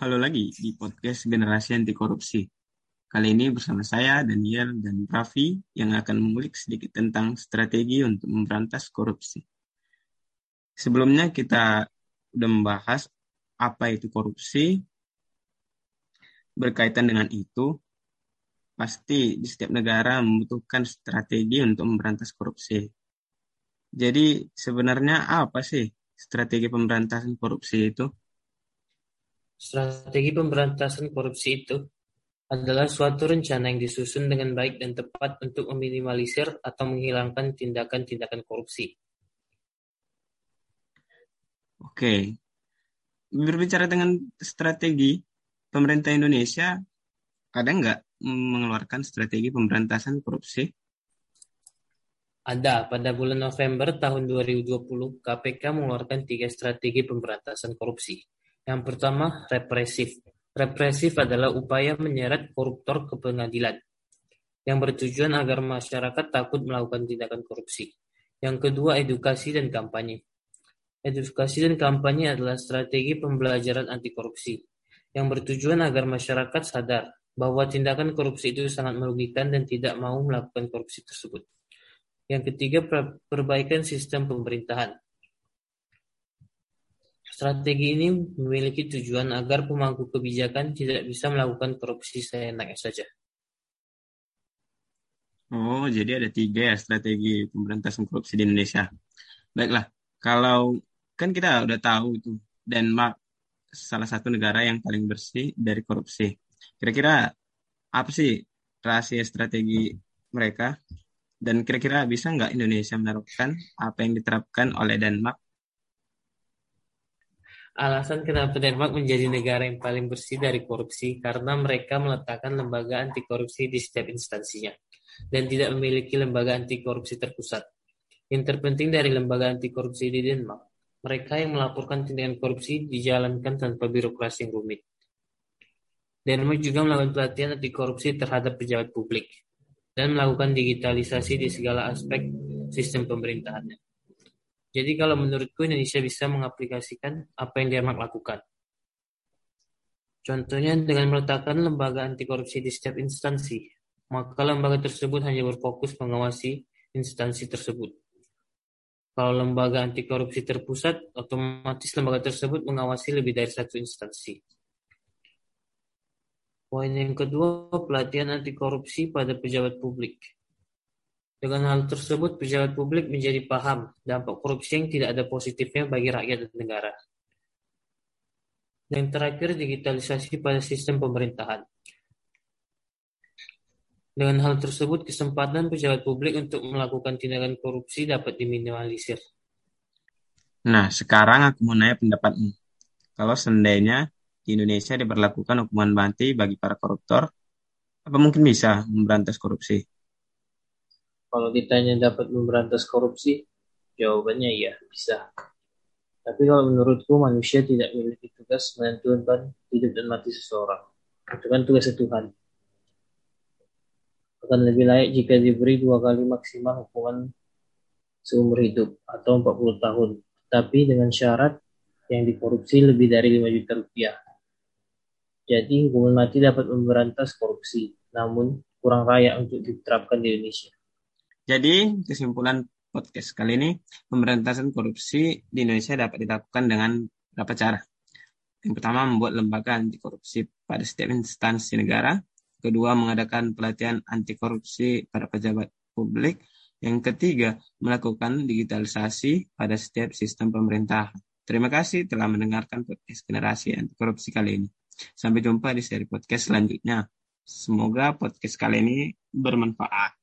Halo lagi di podcast Generasi Anti Korupsi. Kali ini bersama saya, Daniel, dan Raffi yang akan mengulik sedikit tentang strategi untuk memberantas korupsi. Sebelumnya kita sudah membahas apa itu korupsi. Berkaitan dengan itu, pasti di setiap negara membutuhkan strategi untuk memberantas korupsi. Jadi sebenarnya apa sih strategi pemberantasan korupsi itu? Strategi pemberantasan korupsi itu adalah suatu rencana yang disusun dengan baik dan tepat untuk meminimalisir atau menghilangkan tindakan-tindakan korupsi. Oke. Berbicara dengan strategi, pemerintah Indonesia ada nggak mengeluarkan strategi pemberantasan korupsi? Ada. Pada bulan November tahun 2020, KPK mengeluarkan tiga strategi pemberantasan korupsi. Yang pertama, represif. Represif adalah upaya menyeret koruptor ke pengadilan, yang bertujuan agar masyarakat takut melakukan tindakan korupsi. Yang kedua, edukasi dan kampanye. Edukasi dan kampanye adalah strategi pembelajaran anti korupsi, yang bertujuan agar masyarakat sadar bahwa tindakan korupsi itu sangat merugikan dan tidak mau melakukan korupsi tersebut. Yang ketiga, perbaikan sistem pemerintahan. Strategi ini memiliki tujuan agar pemangku kebijakan tidak bisa melakukan korupsi seenaknya saja. Oh, jadi ada tiga ya strategi pemberantasan korupsi di Indonesia. Baiklah, kalau kan kita udah tahu itu Denmark salah satu negara yang paling bersih dari korupsi. Kira-kira apa sih rahasia strategi mereka? Dan kira-kira bisa nggak Indonesia menerapkan apa yang diterapkan oleh Denmark Alasan kenapa Denmark menjadi negara yang paling bersih dari korupsi karena mereka meletakkan lembaga anti korupsi di setiap instansinya dan tidak memiliki lembaga anti korupsi terpusat. Yang terpenting dari lembaga anti korupsi di Denmark, mereka yang melaporkan tindakan korupsi dijalankan tanpa birokrasi yang rumit. Denmark juga melakukan pelatihan anti korupsi terhadap pejabat publik dan melakukan digitalisasi di segala aspek sistem pemerintahannya. Jadi kalau menurutku Indonesia bisa mengaplikasikan apa yang Denmark lakukan. Contohnya dengan meletakkan lembaga anti korupsi di setiap instansi, maka lembaga tersebut hanya berfokus mengawasi instansi tersebut. Kalau lembaga anti korupsi terpusat, otomatis lembaga tersebut mengawasi lebih dari satu instansi. Poin yang kedua, pelatihan anti korupsi pada pejabat publik. Dengan hal tersebut, pejabat publik menjadi paham dampak korupsi yang tidak ada positifnya bagi rakyat dan negara. Yang terakhir, digitalisasi pada sistem pemerintahan. Dengan hal tersebut, kesempatan pejabat publik untuk melakukan tindakan korupsi dapat diminimalisir. Nah, sekarang aku mau nanya pendapatmu. Kalau seandainya di Indonesia diberlakukan hukuman mati bagi para koruptor, apa mungkin bisa memberantas korupsi? Kalau ditanya dapat memberantas korupsi, jawabannya iya, bisa. Tapi kalau menurutku manusia tidak memiliki tugas menentukan hidup dan mati seseorang. Itu kan tugas Tuhan. Akan lebih layak jika diberi dua kali maksimal hukuman seumur hidup atau 40 tahun. Tapi dengan syarat yang dikorupsi lebih dari 5 juta rupiah. Jadi hukuman mati dapat memberantas korupsi, namun kurang layak untuk diterapkan di Indonesia. Jadi, kesimpulan podcast kali ini, pemberantasan korupsi di Indonesia dapat dilakukan dengan beberapa cara. Yang pertama, membuat lembaga anti korupsi pada setiap instansi negara. Kedua, mengadakan pelatihan anti korupsi pada pejabat publik. Yang ketiga, melakukan digitalisasi pada setiap sistem pemerintahan. Terima kasih telah mendengarkan podcast generasi anti korupsi kali ini. Sampai jumpa di seri podcast selanjutnya. Semoga podcast kali ini bermanfaat.